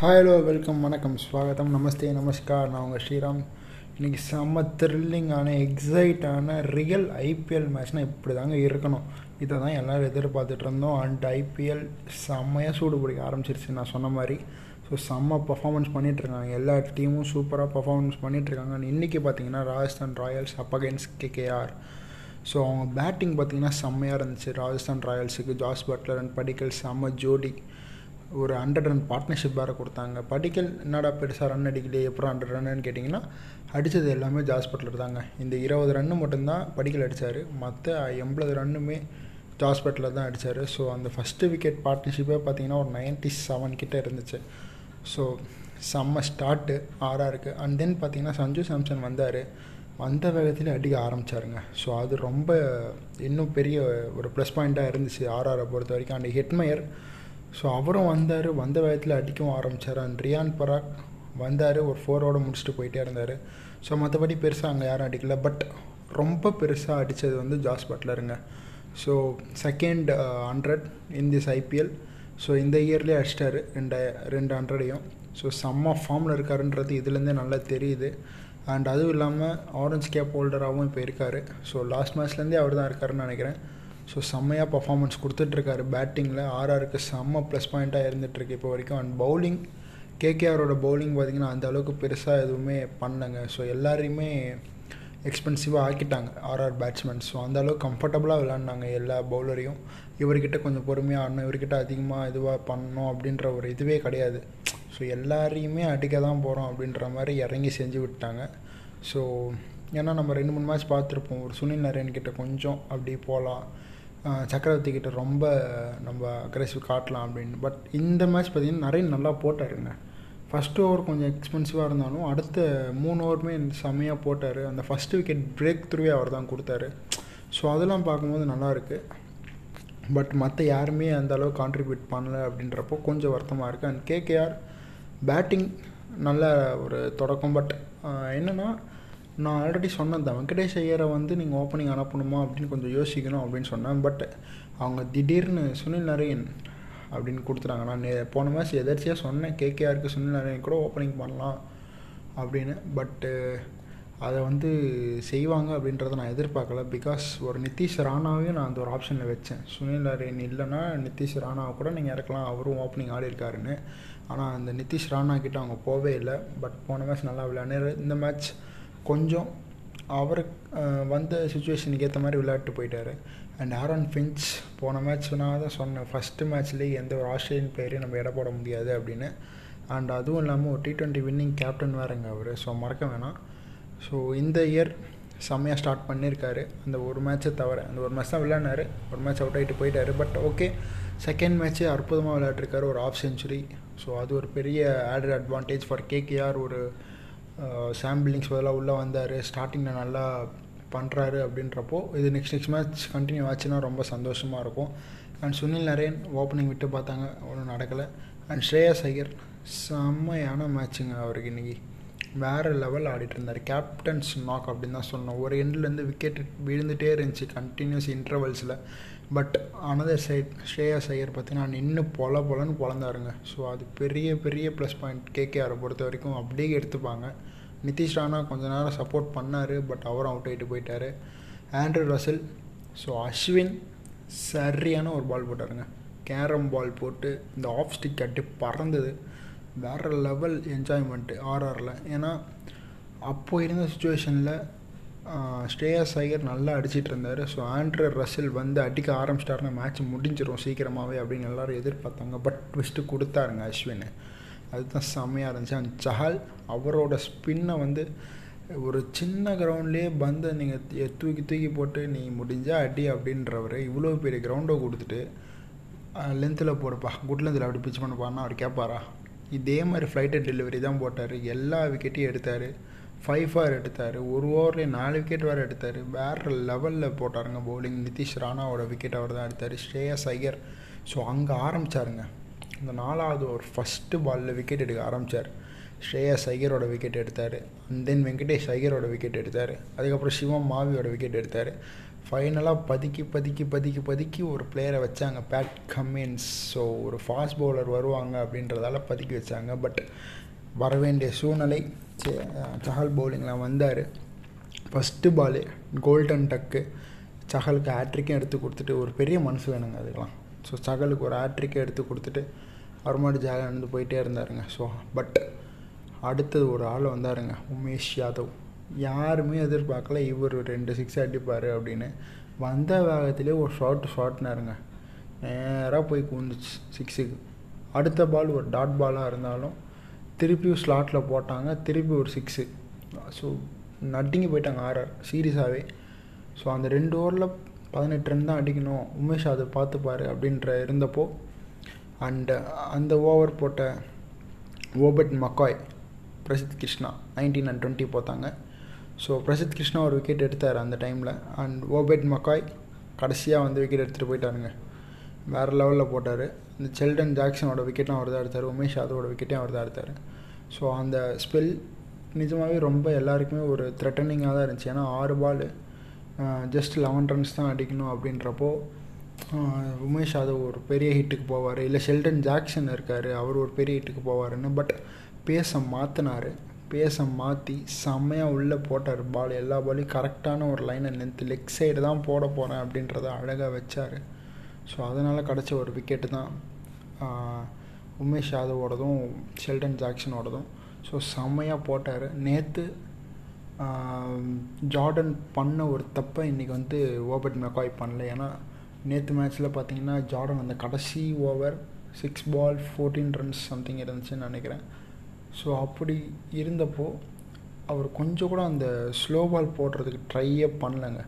Hi hello welcome வணக்கம் ஸ்வாகத்தம் நமஸ்தே நமஸ்கார். நான் உங்கள் ஸ்ரீராம். இன்றைக்கி செம்ம த்ரில்லிங்கான எக்ஸைட்டான ரியல் ஐபிஎல் மேட்ச்னால் இப்படி தாங்க இருக்கணும். இதை தான் எல்லோரும் எதிர்பார்த்துட்டு இருந்தோம். அண்ட் ஐபிஎல் செம்மையாக சூடு பிடிக்க ஆரம்பிச்சிருச்சு நான் சொன்ன மாதிரி. ஸோ செம்ம பர்ஃபார்மன்ஸ் பண்ணிகிட்ருக்காங்க எல்லா டீமும் சூப்பராக பர்ஃபார்மன்ஸ் பண்ணிகிட்ருக்காங்க இன்றைக்கி பார்த்தீங்கன்னா Rajasthan Royals up against KKR so அவங்க பேட்டிங் பார்த்தீங்கன்னா செம்மையாக இருந்துச்சு. ராஜஸ்தான் ராயல்ஸுக்கு ஜாஸ் பட்லர் அண்ட் படிக்கல் செம்ம ஜோடி. ஒரு ஹண்ட்ரட் ரன் பார்ட்னர்ஷிப் வேறு கொடுத்தாங்க. படிக்கல் என்னடா பெருசாக ரன் அடிக்கலையே எப்போ ஹண்ட்ரட் ரன்னு கேட்டிங்கன்னா அடித்தது எல்லாமே ஜாஸ் பட்லர் தாங்க. இந்த இருபது ரன்னு மட்டும்தான் படிக்கல் அடித்தார் மற்ற எண்பது ரன்னுமே ஜாஸ் பட்லர் தான் அடித்தார் ஸோ அந்த ஃபஸ்ட்டு விக்கெட் பார்ட்னர்ஷிப்பே பார்த்தீங்கன்னா ஒரு நைன்ட்டி செவன் கிட்டே இருந்துச்சு. ஸோ செம்ம ஸ்டார்ட்டு ஆறாருக்கு அண்ட் தென் பார்த்திங்கன்னா சஞ்சு சாம்சன் வந்தார். வந்த வேகத்தில் அடிக்க ஆரம்பித்தாருங்க ஸோ அது ரொம்ப இன்னும் பெரிய ஒரு ப்ளஸ் பாயிண்ட்டாக இருந்துச்சு. ஆர்ஆரை பொறுத்த வரைக்கும். அண்ட் ஹெட்மயர் ஸோ அவரும் வந்தார் வந்த வேகத்தில் அடிக்கவும் ஆரம்பித்தார் அண்ட் ரியான் பராக் வந்தார் ஒரு ஃபோரோடு முடிச்சுட்டு போயிட்டே இருந்தார். ஸோ மற்றபடி பெருசாக அங்கே யாரும் அடிக்கல. பட் ரொம்ப பெருசாக அடித்தது வந்து Jos பட்லருங்க so second hundred in this IPL so இந்த இயர்லேயே அடிச்சிட்டாரு. ரெண்டு ரெண்டு ஹண்ட்ரடையும் ஸோ செம்ம ஃபார்மில் இருக்காருன்றது இதுலேருந்தே நல்லா தெரியுது. அண்ட் அதுவும் இல்லாமல் ஆரஞ்ச் கேப் ஹோல்டராகவும் இப்போ இருக்கார். ஸோ லாஸ்ட் மேட்ச்லேருந்தே அவர் தான் இருக்காருன்னு நினைக்கிறேன். ஸோ செம்மையாக பர்ஃபார்மன்ஸ் கொடுத்துட்ருக்காரு பேட்டிங்கில் ஆர்ஆருக்கு செம்ம ப்ளஸ் பாயிண்ட்டாக இருந்துகிட்ருக்கு இப்போ வரைக்கும். அண்ட் பவுலிங் கேகேஆரோட பவுலிங் பார்த்திங்கன்னா அந்த அளவுக்கு பெருசாக எதுவுமே பண்ணலங்க. ஸோ எல்லாரையுமே எக்ஸ்பென்சிவாக ஆக்கிட்டாங்க ஆர்ஆர் பேட்ஸ்மேன் ஸோ அந்த அளவுக்கு கம்ஃபர்டபுளாக விளாண்டாங்க எல்லா பவுலரையும் இவர்கிட்ட கொஞ்சம் பொறுமையாக ஆடணும் இவர்கிட்ட அதிகமாக இதுவாக பண்ணணும் அப்படின்ற ஒரு இதுவே கிடையாது. ஸோ எல்லாரையுமே அடிக்க தான் போகிறோம் அப்படின்ற மாதிரி இறங்கி செஞ்சு விட்டாங்க. ஸோ ஏன்னா நம்ம ரெண்டு மூணு மேட்ச் பார்த்துருப்போம். ஒரு சுனில் நரேன் கிட்ட கொஞ்சம் அப்படி போகலாம். சக்கரவர்த்தி கிட்ட ரொம்ப நம்ம அக்ரெசிவ் காட்டலாம் அப்படின்னு. பட் இந்த மேட்ச் பார்த்திங்கன்னா நிறைய நல்லா போட்டாருங்க. ஃபஸ்ட் ஓவர் கொஞ்சம் எக்ஸ்பென்சிவாக இருந்தாலும் அடுத்த மூணு ஓவருமே செம்மையாக போட்டார். அந்த ஃபஸ்ட்டு விக்கெட் பிரேக் த்ரூவே அவர் தான் கொடுத்தாரு. ஸோ அதெல்லாம் பார்க்கும்போது நல்லாயிருக்கு பட் மற்ற யாருமே அந்த அளவுக்கு கான்ட்ரிபியூட் பண்ணல அப்படின்றப்போ கொஞ்சம் வருத்தமாக இருக்குது அண்ட் கேகேஆர் பேட்டிங் நல்ல ஒரு தொடக்கம். பட் என்னென்னா நான் ஆல்ரெடி சொன்னேன் தான் வெங்கடேஷ் ஐயரை வந்து நீங்கள் ஓப்பனிங் அனுப்பணுமா அப்படின்னு கொஞ்சம் யோசிக்கணும் அப்படின்னு சொன்னேன். பட் அவங்க திடீர்னு சுனில் நரேன் அப்படின்னு கொடுத்துட்டாங்க. நான் போன மாதம் எதர்ச்சியாக சொன்னேன். கேகேஆருக்கு சுனில் நரேன் கூட ஓப்பனிங் பண்ணலாம் அப்படின்னு. பட்டு அதை வந்து செய்வாங்க அப்படின்றத நான் எதிர்பார்க்கல. பிகாஸ் ஒரு நிதிஷ் ராணாவையும் நான் அந்த ஒரு ஆப்ஷனில் வச்சேன். சுனில் நரேன் இல்லைன்னா நிதிஷ் ராணாவை கூட நீங்கள் இறக்கலாம். அவரும் ஓப்பனிங் ஆடி இருக்காருன்னு. ஆனால் அந்த நிதிஷ் ராணா கிட்ட அவங்க போவே இல்லை. பட் போன மேட்ச் நல்லா விளையாடு இந்த மேட்ச் கொஞ்சம் அவர் வந்த சுச்சுவேஷனுக்கு ஏற்ற மாதிரி விளையாட்டு போயிட்டார். அண்ட் ஆரோன் ஃபின்ச் போன மேட்ச் நான் தான் சொன்னேன். ஃபஸ்ட்டு மேட்ச்லேயே எந்த ஒரு ஆஸ்திரேலியன் பிளேயரையும் நம்ம இட போட முடியாது அப்படின்னு. அண்ட் அதுவும் இல்லாமல் ஒரு டி ட்வெண்ட்டி வின்னிங் கேப்டன் வேறுங்க அவர். ஸோ மறக்க வேணாம். ஸோ இந்த இயர் செம்மையாக ஸ்டார்ட் பண்ணியிருக்காரு. அந்த ஒரு மேட்ச்சை தவிர அந்த ஒரு மேட்ச் தான் விளையாடினார். ஒரு மேட்ச் அவுட் ஆகிட்டு போயிட்டார். பட் ஓகே செகண்ட் மேட்ச்சு அற்புதமாக விளையாட்டுருக்காரு ஒரு ஆஃப் செஞ்சுரி ஸோ அது ஒரு பெரிய ஆடட் அட்வான்டேஜ் ஃபார் கேகேஆர் ஒரு சாம்பிளிங்ஸ் பதிலாக உள்ளே வந்தார். ஸ்டார்டிங்கில் நல்லா பண்ணுறாரு அப்படின்றப்போ இது நெக்ஸ்ட் நெக்ஸ்ட் மேட்ச் கண்டினியூ ஆச்சுன்னா ரொம்ப சந்தோஷமாக இருக்கும். அண்ட் சுனில் நரேன் ஓப்பனிங் விட்டு பார்த்தாங்க ஒன்றும் நடக்கலை. அண்ட் ஸ்ரேயஸ் ஐயர் செம்மையான மேட்சுங்க அவருக்கு இன்றைக்கி வேறு லெவல் ஆடிட்டு இருந்தார். கேப்டன்ஸ் நாக் அப்படின்னு தான் சொன்னோம் ஒரு எண்ட்லேருந்து விக்கெட் விழுந்துகிட்டே இருந்துச்சு continuous இன்டர்வல்ஸில் but another side Shreya Iyer பார்த்தீங்கன்னா நின்று பொல பொலன்னு பொழந்தாருங்க ஸோ அது பெரிய பெரிய ப்ளஸ் பாயிண்ட் கேகேஆரை பொறுத்த வரைக்கும் அப்படியே எடுத்துப்பாங்க. நிதிஷ் ராணா கொஞ்ச நேரம் சப்போர்ட் பண்ணார் பட் அவரும் அவுட் ஆகிட்டு போயிட்டார். ஆண்ட்ரூ ரசல் ஸோ அஸ்வின் சரியான ஒரு பால் போட்டாருங்க. கேரம் பால் போட்டு இந்த ஆஃப் ஸ்டிக் கட்டி பறந்தது. வேறு லெவல் என்ஜாய்மெண்ட்டு ஆர்ஆரில். ஏன்னா அப்போது இருந்த சுச்சுவேஷனில் ஸ்ரேயஸ் ஐயர் நல்லா அடிச்சிட்டு இருந்தார் ஸோ ஆண்ட்ரர் ரசில் வந்து அடிக்க ஆரம்பிச்சிட்டாருன்னா மேட்ச் முடிஞ்சிடும் சீக்கிரமாகவே அப்படின்னு எல்லோரும் எதிர்பார்த்தாங்க. பட் ட்விஸ்ட்டு கொடுத்தாருங்க அஸ்வின். அதுதான் செம்மையாக இருந்துச்சு. அண்ட் சஹால் அவரோட ஸ்பின்னை வந்து ஒரு சின்ன கிரவுண்ட்லேயே பந்தை நீங்கள் தூக்கி தூக்கி போட்டு நீ முடிஞ்சால் அடி அப்படின்றவர் இவ்வளோ பெரிய கிரவுண்டை கொடுத்துட்டு லென்த்தில் போடுப்பா. குட் லென்த்தில் அப்படி பிச் பண்ணப்பான்னா அவர் கேட்பாரா இதே மாதிரி ஃப்ளைட்டு டெலிவரி தான் போட்டார். எல்லா விக்கெட்டையும் எடுத்தார். ஃபைவ் ஃபார் எடுத்தார். ஒரு ஓவர்லேயே நாலு விக்கெட் வேறு எடுத்தார். வேறு லெவலில் போட்டாருங்க பவுலிங் நிதிஷ் ராணாவோட விக்கெட் அவர் தான் எடுத்தார். ஸ்ரேயஸ் ஐயர். ஸோ அங்கே ஆரம்பித்தாருங்க இந்த நாலாவது ஒரு ஃபஸ்ட்டு பாலில் விக்கெட் எடுக்க ஆரம்பித்தார் ஸ்ரேயஸ் ஐயரோட விக்கெட் எடுத்தார். அண்ட் தென் வெங்கடேஷ் ஐயரோட விக்கெட் எடுத்தார். அதுக்கப்புறம் சிவம் மாவியோட விக்கெட் எடுத்தார். ஃபைனலாக பதுக்கி பதுக்கி பதுக்கி பதுக்கி ஒரு பிளேயரை வச்சாங்க. பேட் கம்மின்ஸ் ஸோ ஒரு ஃபாஸ்ட் பவுலர் வருவாங்க அப்படின்றதால பதுக்கி வச்சாங்க. பட் வரவேண்டிய சூழ்நிலை சஹல் பவுலிங்கில் வந்தார். ஃபஸ்ட்டு பாலு கோல்டன் டக்கு சஹலுக்கு ஹேட்ரிக்கும் எடுத்து கொடுத்துட்டு ஒரு பெரிய மனசு வேணுங்க அதுக்கெலாம் ஸோ சகலுக்கு ஒரு ஹேட்ரிக்கை எடுத்து கொடுத்துட்டு அவர் ஜாலியாக நடந்து போயிட்டே இருந்தாருங்க ஸோ பட் அடுத்தது ஒரு ஆள் வந்தாருங்க உமேஷ் யாதவ். யாருமே எதிர்பார்க்கல இவர் ரெண்டு சிக்ஸ் அடிப்பார் அப்படின்னு. வந்த வேகத்திலே ஒரு ஷார்ட் ஷார்ட்னாருங்க நேராக போய் கூந்துச்சு சிக்ஸுக்கு அடுத்த பால் ஒரு டாட் பாலாக இருந்தாலும் திருப்பியும் ஸ்லாட்டில் போட்டாங்க. திருப்பி ஒரு சிக்ஸு ஸோ நட்டிங்கி போயிட்டாங்க ஆர்ஆர் சீரியஸாகவே ஸோ அந்த ரெண்டு ஓவரில் பதினெட்டு ரன் தான் அடிக்கணும். உமேஷ் அதை பார்த்துப்பாரு அப்படின்ற இருந்தப்போ அண்டு அந்த ஓவர் போட்ட Obed McCoy Prasidh Krishna nineteen and twenty போத்தாங்க so Prasidh Krishna ஒரு விக்கெட் எடுத்தார் அந்த டைமில் அண்ட் ஓபெட் மக்காய் கடைசியாக வந்து விக்கெட் எடுத்துகிட்டு போயிட்டாருங்க. வேறு லெவலில் போட்டார். இந்த செல்டன் ஜாக்சனோட விக்கெட்டும் அவர் தான் எடுத்தார். உமேஷ் யாதவோட விக்கெட்டையும் அவர் தான் எடுத்தார்? ஸோ அந்த ஸ்பெல் நிஜமாகவே ரொம்ப எல்லாருக்குமே ஒரு த்ரெட்டனிங்காக தான் இருந்துச்சு. ஏன்னா ஆறு பால் ஜஸ்ட் லெவன் ரன்ஸ் தான் அடிக்கணும் அப்படின்றப்போ உமேஷ் யாதவ் ஒரு பெரிய ஹிட்டுக்கு போவார். இல்லை ஷெல்டன் ஜாக்சன் இருக்கார். அவர் ஒரு பெரிய ஹிட்டுக்கு போவாருன்னு பட் பேச மாற்றினார் பேச மாற்றி செம்மையாக உள்ளே போட்டார் பால் எல்லா பாலையும் கரெக்டான ஒரு லைனை நிறுத்து லெக் சைடு தான் போட போகிறேன் அப்படின்றத அழகாக வச்சார். ஸோ அதனால் கிடச்ச ஒரு விக்கெட்டு தான் உமேஷ் யாதவோடதும் ஷெல்டன் ஜாக்சனோடதும் ஸோ செம்மையாக போட்டார். நேற்று ஜார்டன் பண்ண ஒரு தப்பை இன்றைக்கி வந்து ஓபர்ட் மெக்காய் பண்ணல. ஏன்னா நேற்று மேட்ச்சில் பார்த்தீங்கன்னா ஜார்டன் அந்த கடைசி over six ball fourteen runs something இருந்துச்சுன்னு நினைக்கிறேன். ஸோ அப்படி இருந்தப்போ அவர் கொஞ்சம் கூட அந்த ஸ்லோ பால் போடுறதுக்கு ட்ரையே பண்ணலைங்க.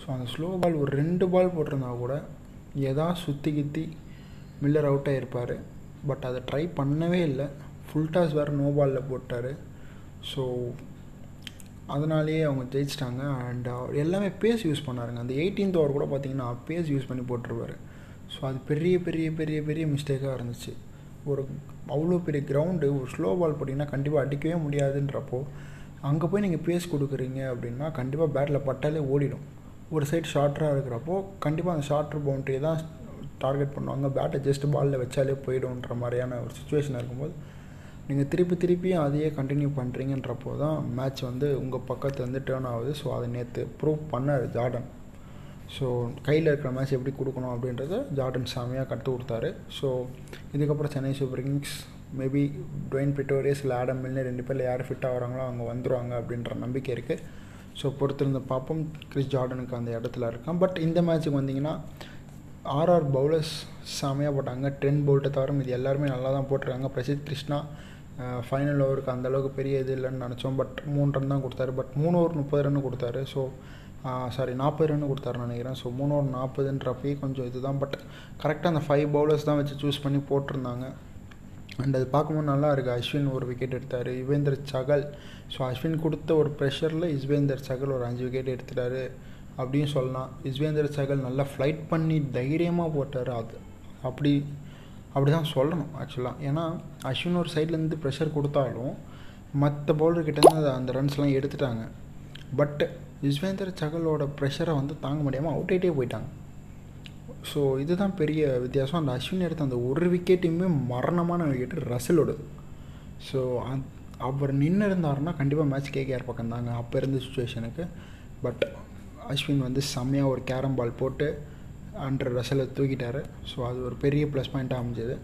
ஸோ அந்த ஸ்லோ பால் ஒரு ரெண்டு பால் போட்டிருந்தா கூட எதா சுற்றி கித்தி மில்லர் அவுட் ஆகிருப்பார் பட் அதை ட்ரை பண்ணவே இல்லை. ஃபுல் டாஸ் வேறு நோ பாலில் போட்டார். ஸோ அதனாலேயே அவங்க ஜெயிச்சிட்டாங்க. அண்ட் அவர் uh, எல்லாமே பேஸ் யூஸ் பண்ணாருங்க. அந்த எயிட்டீன்த் ஓவர் கூட பார்த்தீங்கன்னா பேஸ் யூஸ் பண்ணி போட்டுருவார் ஸோ அது பெரிய பெரிய பெரிய பெரிய மிஸ்டேக்காக இருந்துச்சு. ஒரு அவ்வளோ பெரிய கிரவுண்டு ஒரு ஸ்லோ பால் போட்டிங்கன்னா கண்டிப்பாக அடிக்கவே முடியாதுன்றப்போ அங்கே போய் நீங்கள் பேஸ் கொடுக்குறீங்க அப்படின்னா கண்டிப்பாக பேட்டில் பட்டாலே ஓடிடும். ஒரு சைடு ஷார்ட்டராக இருக்கிறப்போ கண்டிப்பாக அந்த ஷார்ட்டர் பவுண்ட்ரி தான் டார்கெட் பண்ணுவாங்க. பேட்டை ஜஸ்ட் பாலில் வச்சாலே போயிடும்ன்ற மாதிரியான ஒரு சுச்சுவேஷன் இருக்கும்போது நீங்கள் திருப்பி திருப்பியும் அதையே கண்டினியூ பண்ணுறீங்கன்றப்போ தான் மேட்ச் வந்து உங்கள் பக்கத்து வந்து டேர்ன் ஆகுது. ஸோ அதை நேற்று ப்ரூவ் பண்ணார் ஜார்டன். ஸோ கையில் இருக்கிற மேட்ச் எப்படி கொடுக்கணும் அப்படின்றத ஜார்டன் சாமியாக கற்றுக் கொடுத்தாரு. ஸோ இதுக்கப்புறம் Chennai Super Kings maybe Dwaine Pretorius இல்லை ஆடம் மில்னு ரெண்டு பேரில் யார் ஃபிட் ஆகிறாங்களோ அவங்க வந்துடுவாங்க அப்படின்ற நம்பிக்கை இருக்குது ஸோ பொறுத்திருந்த பார்ப்போம் கிறிஸ் ஜார்டனுக்கு அந்த இடத்துல இருக்கான். பட் இந்த மேட்ச்சுக்கு வந்தீங்கன்னா ஆர்ஆர் பவுலர்ஸ் செமையாக போட்டாங்க. டென் போல்ட்டை தவிர இது எல்லாருமே நல்லா தான் போட்டிருக்காங்க. பிரசித் கிருஷ்ணா ஃபைனல் ஓவருக்கு அந்தளவுக்கு பெரிய இது இல்லைன்னு நினச்சோம். பட் மூணு ரன் தான் கொடுத்தாரு. பட் மூணு ஓவர் முப்பது ரன் கொடுத்தாரு. ஸோ சாரி நாற்பது ரன் கொடுத்தாரு நினைக்கிறேன். ஸோ மூணு ஓவர் நாற்பதுன்றப்பயே கொஞ்சம் இதுதான். பட் கரெக்டாக அந்த ஃபைவ் பவுலர்ஸ் தான் வச்சு சூஸ் பண்ணி போட்டிருந்தாங்க. அண்ட் அது பார்க்கும்போது நல்லா இருக்குது அஸ்வின் ஒரு விக்கெட் எடுத்தார். யுவேந்தர் சகல். ஸோ அஸ்வின் கொடுத்த ஒரு ப்ரெஷரில் யுஸ்வேந்தர் சகல் ஒரு அஞ்சு விக்கெட் எடுத்துட்டாரு அப்படின்னு சொல்லலாம். யுஸ்வேந்தர் சகல் நல்லா ஃப்ளைட் பண்ணி தைரியமாக போட்டார். அது அப்படி அப்படி தான் சொல்லணும் ஆக்சுவலாக ஏன்னா அஸ்வின் ஒரு சைட்லேருந்து ப்ரெஷர் கொடுத்தாலும் மற்ற பவுலர்கிட்டேருந்து அந்த ரன்ஸ்லாம் எடுத்துட்டாங்க. பட் யுஸ்வேந்தர் சகலோட ப்ரெஷரை வந்து தாங்க முடியாமல் அவுட் ஆகிட்டே போயிட்டாங்க. ஸோ இதுதான் பெரிய வித்தியாசம். அந்த அஸ்வின் எடுத்த அந்த ஒரு விக்கெட்டையுமே மரணமான விக்கெட்டு ரசலோடது. ஸோ அவர் நின்று இருந்தாருன்னா கண்டிப்பாக மேட்ச் கேகேஆர் பக்கம் தாங்க. அப்போ இருந்த சுச்சுவேஷனுக்கு பட் அஸ்வின் வந்து செம்மையாக ஒரு கேரம் பால் போட்டு அண்டர் ரசலை தூக்கிட்டார். ஸோ அது ஒரு பெரிய ப்ளஸ் பாயிண்ட்டாக அமைஞ்சது.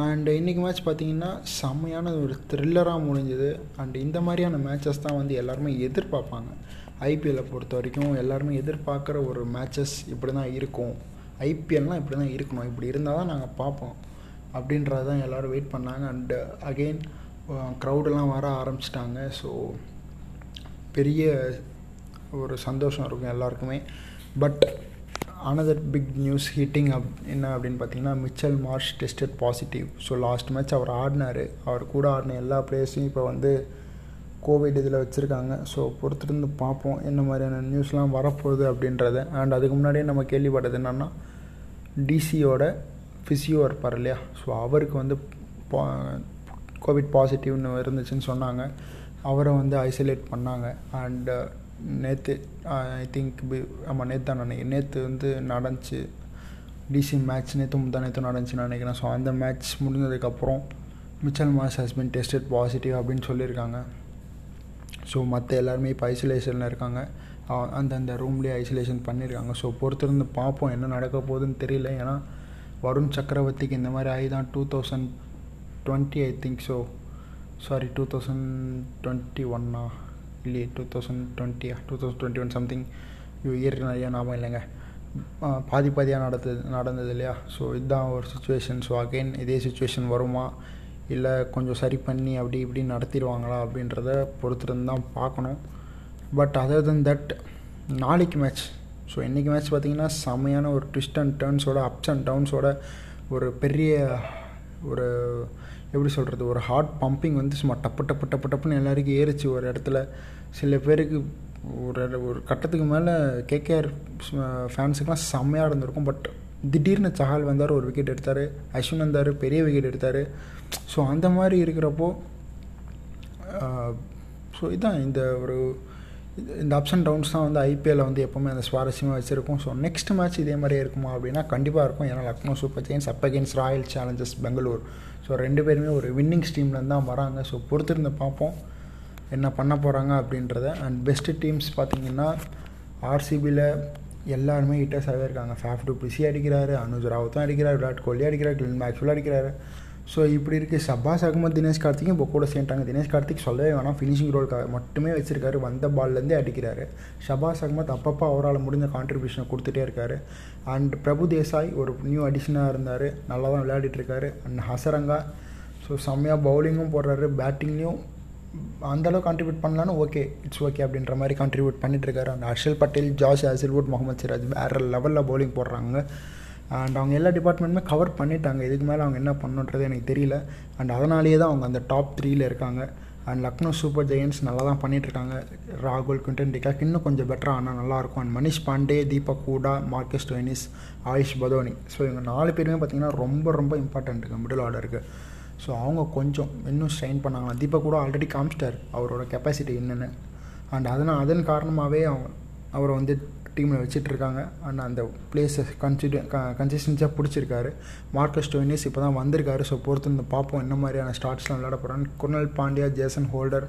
அண்டு இன்றைக்கி மேட்ச் பார்த்திங்கன்னா செம்மையான ஒரு த்ரில்லராக முடிஞ்சது. அண்டு இந்த மாதிரியான மேட்சஸ் தான் வந்து எல்லாருமே எதிர்பார்ப்பாங்க. ஐபிஎல்லை பொறுத்த வரைக்கும் எல்லாருமே எதிர்பார்க்குற ஒரு மேட்சஸ் இப்படி தான் இருக்கும். ஐபிஎல்னால் இப்படி தான் இருக்கணும். இப்படி இருந்தால் தான் நாங்கள் பார்ப்போம். அப்படின்றது தான் எல்லோரும் வெயிட் பண்ணாங்க. அண்டு அகெயின் க்ரௌடெல்லாம் வர ஆரம்பிச்சிட்டாங்க. ஸோ பெரிய ஒரு சந்தோஷம் இருக்கும் எல்லாருக்குமே. But another big news heating up என்ன அப்படின்னு பார்த்தீங்கன்னா Mitchell Marsh tested positive so last match அவர் ஆடினார். அவர் கூட ஆடின எல்லா பிளேயர்ஸையும் இப்போ வந்து கோவிட் இதில் வச்சுருக்காங்க. ஸோ பொறுத்திருந்து பார்ப்போம் என்ன மாதிரியான நியூஸ்லாம் வரப்போகுது அப்படின்றத. அண்ட் அதுக்கு முன்னாடியே நம்ம கேள்விப்பட்டது என்னென்னா டிசியோட ஃபிசியோ இருப்பார் இல்லையா? ஸோ அவருக்கு வந்து கோவிட் பாசிட்டிவ்னு இருந்துச்சுன்னு சொன்னாங்க. அவரை வந்து ஐசோலேட் பண்ணாங்க. அண்டு uh, நேற்று ஐ திங்க் ஆமாம் நேற்று தான் நினைக்கிறேன். நேற்று வந்து நடந்துச்சு. டிசி மேட்ச் நேற்று முந்தா நேற்று நடந்துச்சு நினைக்கிறேன். ஸோ அந்த மேட்ச் முடிஞ்சதுக்கப்புறம் Mitchell Marsh has been tested positive அப்படின்னு சொல்லியிருக்காங்க. ஸோ மற்ற எல்லாருமே இப்போ ஐசோலேஷனில் இருக்காங்க. அந்தந்த ரூம்லேயே ஐசோலேஷன் பண்ணியிருக்காங்க ஸோ பொறுத்திருந்து பார்ப்போம் என்ன நடக்க போகுதுன்னு தெரியல. ஏன்னா வருண் சக்கரவர்த்திக்கு இந்த மாதிரி ஆகி தான் two thousand twenty I think so sorry two thousand twenty ஒன்னா இல்லையே two thousand டுவெண்ட்டியா two thousand twenty one something year நிறையா ஞாபகம் இல்லைங்க. பாதி பாதியாக நடந்தது நடந்தது இல்லையா? ஸோ இதுதான் ஒரு சுச்சுவேஷன் ஸோ அகெயின் இதே சுச்சுவேஷன் வருமா? இல்லை கொஞ்சம் சரி பண்ணி அப்படி இப்படி நடத்திடுவாங்களா அப்படின்றத பொறுத்திருந்து தான் பார்க்கணும். பட் அதர் தென் தட் நாளைக்கு மேட்ச் ஸோ இன்றைக்கி மேட்ச் பார்த்திங்கன்னா செமையான ஒரு ட்விஸ்ட் அண்ட் டேர்ன்ஸோட அப்ஸ் அண்ட் டவுன்ஸோட ஒரு பெரிய ஒரு எப்படி சொல்கிறது ஒரு ஹார்ட் பம்பிங் வந்து சும்மா டப்பு டப்பு டப்பு டப்புன்னு எல்லாருக்கும் ஏறிச்சு ஒரு இடத்துல. சில பேருக்கு ஒரு ஒரு கட்டத்துக்கு மேலே கேகேஆர் ஃபேன்ஸுக்கெலாம் செம்மையாக இருந்திருக்கும். பட் திடீர்னு சஹால் வந்தார் ஒரு விக்கெட் எடுத்தார் அஸ்வின் வந்தார் பெரிய விக்கெட் எடுத்தார். ஸோ அந்த மாதிரி இருக்கிறப்போ ஸோ இதுதான் இந்த ஒரு இந்த அப்ஸ் அண்ட் டவுன்ஸ் தான் வந்து ஐபிஎல்ல வந்து எப்போவுமே அந்த சுவாரஸ்யமாக வச்சுருக்கும். ஸோ நெக்ஸ்ட் மேட்ச் இதே மாதிரியே இருக்குமா அப்படின்னா கண்டிப்பாக இருக்கும். ஏன்னா Lucknow Super Giants up against Royal Challengers Bangalore so ரெண்டு பேருமே ஒரு வின்னிங் ஸ்டீம்லேருந்து தான் வராங்க. ஸோ பொறுத்திருந்து பார்ப்போம் என்ன பண்ண போகிறாங்க அப்படின்றத. அண்ட் பெஸ்ட்டு டீம்ஸ் பார்த்திங்கன்னா ஆர்சிபியில் எல்லாருமே ஹிட்டர்ஸாகவே இருக்காங்க. ஃபேஃப் டூ பிசி அடிக்கிறாரு அனுஜ் ராவத்தும் அடிக்கிறார் விராட் கோலி அடிக்கிறார் கிளின் மேக்ஸ்வெல் அடிக்கிறாரு. ஸோ இப்படி இருக்குது சபாஸ் அகமது தினேஷ் கார்த்திக்கும் இப்போ கூட சேர்ந்துட்டாங்க தினேஷ் கார்த்திக் சொல்லவே வேணாம். ஃபினிஷிங் ரோலுக்காக மட்டுமே வச்சிருக்காரு. வந்த பால்லேருந்தே அடிக்கிறாரு. ஷபாஸ் அகமத் அப்பப்போ அவரால் முடிஞ்ச கான்ட்ரிபியூஷனை கொடுத்துட்டே இருக்காரு. அண்ட் பிரபு தேசாய் ஒரு நியூ அடிஷனாக இருந்தார். நல்லா தான் விளையாடிட்டு இருக்காரு. அண்ட் ஹசரங்கா ஸோ செம்மையாக பவுலிங்கும் போடுறாரு. பேட்டிங்லேயும் அந்தளவு கான்ட்ரிபியூட் பண்ணலான்னு ஓகே இட்ஸ் ஓகே அப்படின்ற மாதிரி கான்ட்ரிபியூட் பண்ணிட்டு இருக்காரு அந்த ஹர்ஷல் பட்டேல் ஜாஸ் ஹசில்வுட் முகமது சிராஜ் வேறு லெவலில் பவுலிங் போடுறாங்க. அண்ட் அவங்க எல்லா டிபார்ட்மெண்ட்டுமே கவர் பண்ணிட்டாங்க. இதுக்கு மேலே அவங்க என்ன பண்ணுன்றது எனக்கு தெரியல. அண்ட் அதனாலேயே தான் அவங்க அந்த டாப் த்ரீயில் இருக்காங்க. அண்ட் லக்னோ சூப்பர் ஜெயன்ஸ் நல்லா தான் பண்ணிகிட்ருக்காங்க ராகுல் குண்டன் டிகாக் இன்னும் கொஞ்சம் பெட்டராக ஆனால் நல்லாயிருக்கும் and Manish Pandey Deepak Hooda Marcus Stoinis Ayush Badoni. So இவங்க நாலு பேருமே பார்த்திங்கன்னா ரொம்ப ரொம்ப இம்பார்ட்டண்ட்டுங்க மிடில் ஆர்டருக்கு ஸோ அவங்க கொஞ்சம் இன்னும் ஸ்ட்ரெயின் பண்ணாங்களா தீபக் கூட ஆல்ரெடி காமிச்சிட்டார் அவரோட கெப்பாசிட்டி என்னென்னு. அண்ட் அதனால் அதன் காரணமாகவே அவங்க அவரை வந்து டீமில் வச்சிட்ருக்காங்க அண்ட் அந்த பிளேஸை கன்சிடு க கன்சிஸ்டன்சியாக பிடிச்சிருக்காரு. மார்க்கஸ் டோனிஸ் இப்போ தான் வந்திருக்காரு. ஸோ பொறுத்து இந்த பார்ப்போம் என்ன மாதிரியான ஸ்டார்ட்ஸ்லாம் விளையாட போகிறான்னு Krunal Pandya Jason Holder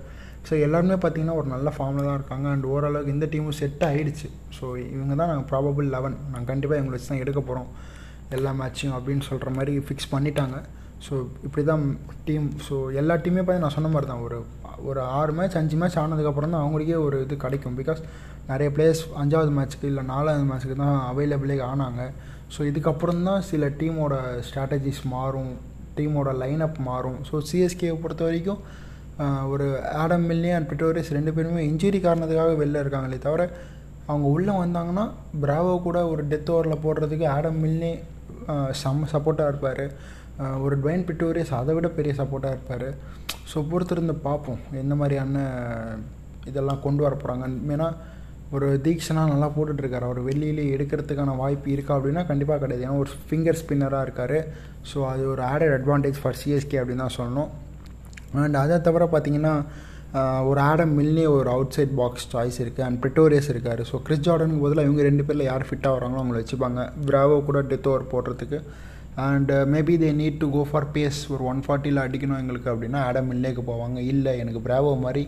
so எல்லாருமே பார்த்தீங்கன்னா ஒரு நல்ல ஃபார்மில் தான் இருக்காங்க. அண்ட் ஓரளவுக்கு இந்த டீமும் செட் ஆகிடுச்சு ஸோ இவங்க தான் நாங்கள் ப்ராபபிள் லெவன் நாங்கள் கண்டிப்பாக இவங்களை வச்சு தான் எடுக்க போகிறோம் எல்லா மேட்சையும் அப்படின்னு சொல்கிற மாதிரி ஃபிக்ஸ் பண்ணிட்டாங்க. ஸோ இப்படி தான் டீம் ஸோ எல்லா டீமே பார்த்து நான் சொன்ன மாதிரி தான். ஒரு ஒரு ஆறு மேட்ச் அஞ்சு மேட்ச் ஆனதுக்கப்புறம் தான் அவங்களுக்கே ஒரு இது கிடைக்கும். பிகாஸ் நிறைய பிளேயர்ஸ் அஞ்சாவது மேட்ச்சுக்கு இல்லை நாலாவது மேட்ச்சுக்கு தான் அவைலபிளே ஆனாங்க. ஸோ இதுக்கப்புறம் தான் சில டீமோட ஸ்ட்ராட்டஜிஸ் மாறும். டீமோட லைனப் மாறும். ஸோ சிஎஸ்கேவை பொறுத்த வரைக்கும் ஒரு ஆடம் மில்லே அண்ட் பிட்டோரியஸ் ரெண்டு பேருமே இன்ஜுரி காரணத்துக்காக வெளில இருக்காங்களே தவிர அவங்க உள்ளே வந்தாங்கன்னா பிராவோ கூட ஒரு டெத் ஓவரில் போடுறதுக்கு ஆடம் மில்னே செம்ம சப்போர்ட்டாக இருப்பார். ஒரு டுவைன் பிட்டோரியஸ் அதை விட பெரிய சப்போர்ட்டாக இருப்பார். ஸோ பொறுத்திருந்து பார்ப்போம் எந்த மாதிரியான இதெல்லாம் கொண்டு வர போகிறாங்க ஏன்னா ஒரு தீக்ஷனாக நல்லா போட்டுட்ருக்காரு. அவர் வெளியிலே எடுக்கிறதுக்கான வாய்ப்பு இருக்கா அப்படின்னா கண்டிப்பாக கிடையாது. ஏன்னா ஒரு ஃபிங்கர் ஸ்பின்னராக இருக்கார். ஸோ அது ஒரு ஆடட் அட்வான்டேஜ் ஃபார் சிஎஸ்கே அப்படின்னு தான் சொல்லணும். அண்ட் அதை தவிர பார்த்தீங்கன்னா ஒரு ஆடம் மில்னே ஒரு அவுட் சைட் பாக்ஸ் சாய்ஸ் இருக்குது அண்ட் பிரிட்டோரியஸ் இருக்கார். ஸோ கிறிஸ் ஜார்டனுக்கு பதிலாக இவங்க ரெண்டு பேரில் யார் ஃபிட்டாக வராங்களோ அவங்கள வச்சுப்பாங்க. பிராவோ கூட டெத் ஓவர் போடுறதுக்கு. And maybe they need to go for pace ஒரு ஒன் ஃபார்ட்டியில் அடிக்கணும் எங்களுக்கு அப்படின்னா ஆடம் மில்லேக்கு போவாங்க. இல்லை எனக்கு பிராவோ மாதிரி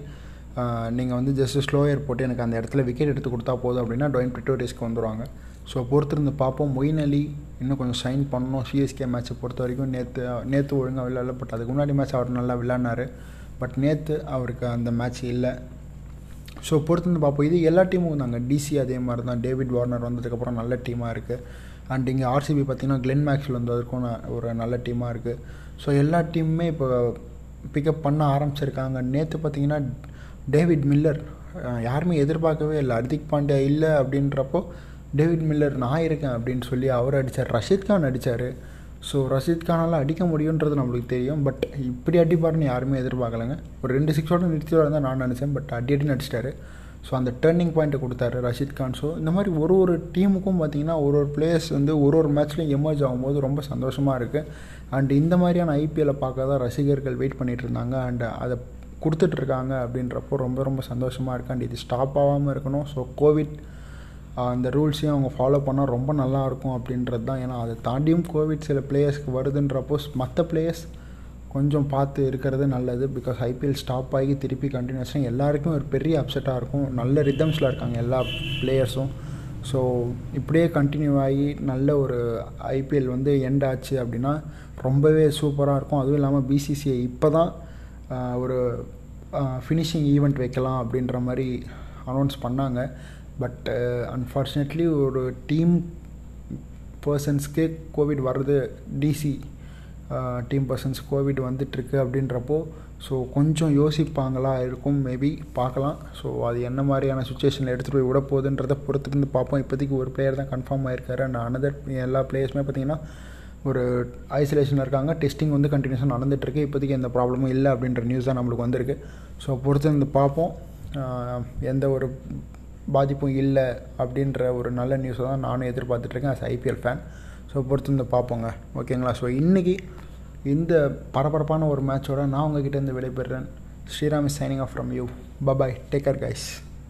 uh, நீங்கள் வந்து ஜஸ்ட் ஸ்லோயர் போட்டு எனக்கு அந்த இடத்துல விக்கெட் எடுத்து கொடுத்தா போதும் அப்படின்னா டொயின் பிரிட்டோரிஸ்க்கு வந்துடுவாங்க ஸோ பொறுத்திருந்து பார்ப்போம். மொயின் அலி இன்னும் கொஞ்சம் சைன் பண்ணணும். சிஎஸ்கே மேட்ச்சை பொறுத்த வரைக்கும் நேற்று நேற்று ஒழுங்காக விளையாடல பட் அதுக்கு முன்னாடி மேட்ச் அவர் நல்லா விளையாடினார். பட் நேற்று அவருக்கு அந்த மேட்ச் இல்லை. ஸோ பொறுத்திருந்து பார்ப்போம். இது எல்லா டீமும் தாங்க. டிசி அதே மாதிரி தான் டேவிட் வார்னர் வந்ததுக்கப்புறம் நல்ல டீமாக இருக்குது அண்ட் இங்கே ஆர்சிபி பார்த்திங்கன்னா கிளென் மேக்ஸில் வந்ததுக்கும் ஒரு நல்ல டீமாக இருக்குது ஸோ எல்லா டீமுமே இப்போ பிக்கப் பண்ண ஆரம்பிச்சிருக்காங்க. நேற்று பார்த்திங்கன்னா டேவிட் மில்லர் யாருமே எதிர்பார்க்கவே இல்லை. ஹர்திக் பாண்டியா இல்லை அப்படின்றப்போ டேவிட் மில்லர் நான் இருக்கேன் அப்படின்னு சொல்லி அவர் அடித்தார் ரஷீத் கான் அடித்தார் ஸோ ரஷீத் கானால் அடிக்க முடியுன்றது நம்மளுக்கு தெரியும். பட் இப்படி அடிப்பார்னு யாருமே எதிர்பார்க்கலைங்க. ஒரு ரெண்டு சிக்ஸோட நிறுத்தியோட தான் நான் நினச்சேன். பட் அடி அடி நடிச்சிட்டாரு ஸோ அந்த டேர்னிங் பாயிண்ட்டை கொடுத்தாரு ரஷித் கான். ஸோ இந்த மாதிரி ஒரு ஒரு டீமுக்கும் பார்த்தீங்கன்னா ஒரு ஒரு பிளேயர்ஸ் வந்து ஒரு ஒரு மேட்ச்லையும் எமர்ஜ் ஆகும்போது ரொம்ப சந்தோஷமாக இருக்குது அண்ட் இந்த மாதிரியான ஐபிஎல்லை பார்க்க தான் ரசிகர்கள் வெயிட் பண்ணிகிட்டு இருந்தாங்க. அண்ட் அதை கொடுத்துட்ருக்காங்க அப்படின்றப்போ ரொம்ப ரொம்ப சந்தோஷமாக இருக்குது அண்ட் இது ஸ்டாப் ஆகாமல் இருக்கணும். ஸோ கோவிட் அந்த ரூல்ஸையும் அவங்க ஃபாலோ பண்ணால் ரொம்ப நல்லாயிருக்கும் அப்படின்றது தான். ஏன்னா அதை தாண்டியும் கோவிட் சில பிளேயர்ஸ்க்கு வருதுன்றப்போ மற்ற பிளேயர்ஸ் கொஞ்சம் பார்த்து இருக்கிறது நல்லது. பிகாஸ் ஐபிஎல் ஸ்டாப் ஆகி திருப்பி கண்டினியூஸாக எல்லாருக்கும் ஒரு பெரிய அப்செட்டாக இருக்கும். நல்ல ரிதம்ஸில் இருக்காங்க எல்லா பிளேயர்ஸும் ஸோ இப்படியே கண்டினியூ ஆகி நல்ல ஒரு ஐபிஎல் வந்து எண்ட் ஆச்சு அப்படின்னா ரொம்பவே சூப்பராக இருக்கும். அதுவும் இல்லாமல் பிசிசிஐ இப்போ தான் ஒரு ஃபினிஷிங் ஈவெண்ட் வைக்கலாம் அப்படின்ற மாதிரி அனௌன்ஸ் பண்ணாங்க. பட் அன்ஃபார்ச்சுனேட்லி ஒரு டீம் பர்சன்ஸ்க்கே கோவிட் வர்றது டிசி டீம் பர்சன்ஸ் கோவிட் வந்துட்டுருக்கு அப்படின்றப்போ ஸோ கொஞ்சம் யோசிப்பாங்களா? இருக்கும் மேபி பார்க்கலாம். ஸோ அது என்ன மாதிரியான சுச்சுவேஷனில் எடுத்துகிட்டு போய் விட போகுதுன்றதை பொறுத்திருந்து பார்ப்போம். இப்போதைக்கு ஒரு பிளேயர் தான் கன்ஃபார்ம் ஆயிருக்காரு. அண்ட் அனதர் எல்லா பிளேயர்ஸுமே பார்த்திங்கன்னா ஒரு ஐசோலேஷனில் இருக்காங்க. டெஸ்டிங் வந்து கண்டினியூஸாக நடந்துகிட்ருக்கு இப்போதைக்கு எந்த ப்ராப்ளமும் இல்லை அப்படின்ற நியூஸ் தான் நம்மளுக்கு வந்திருக்கு. ஸோ பொறுத்திருந்து பார்ப்போம். எந்த ஒரு பாதிப்பும் இல்லை அப்படின்ற ஒரு நல்ல நியூஸை தான் நானும் எதிர்பார்த்துட்ருக்கேன் அஸ் ஐபிஎல் ஃபேன் ஸோ பொறுத்திருந்து பார்ப்போங்க. ஓகேங்களா ஸோ இன்றைக்கி இந்த பரபரப்பான ஒரு மேட்சோட நான் உங்ககிட்ட இருந்து விடைபெறுறேன். Sriram is signing off from you bye bye take care guys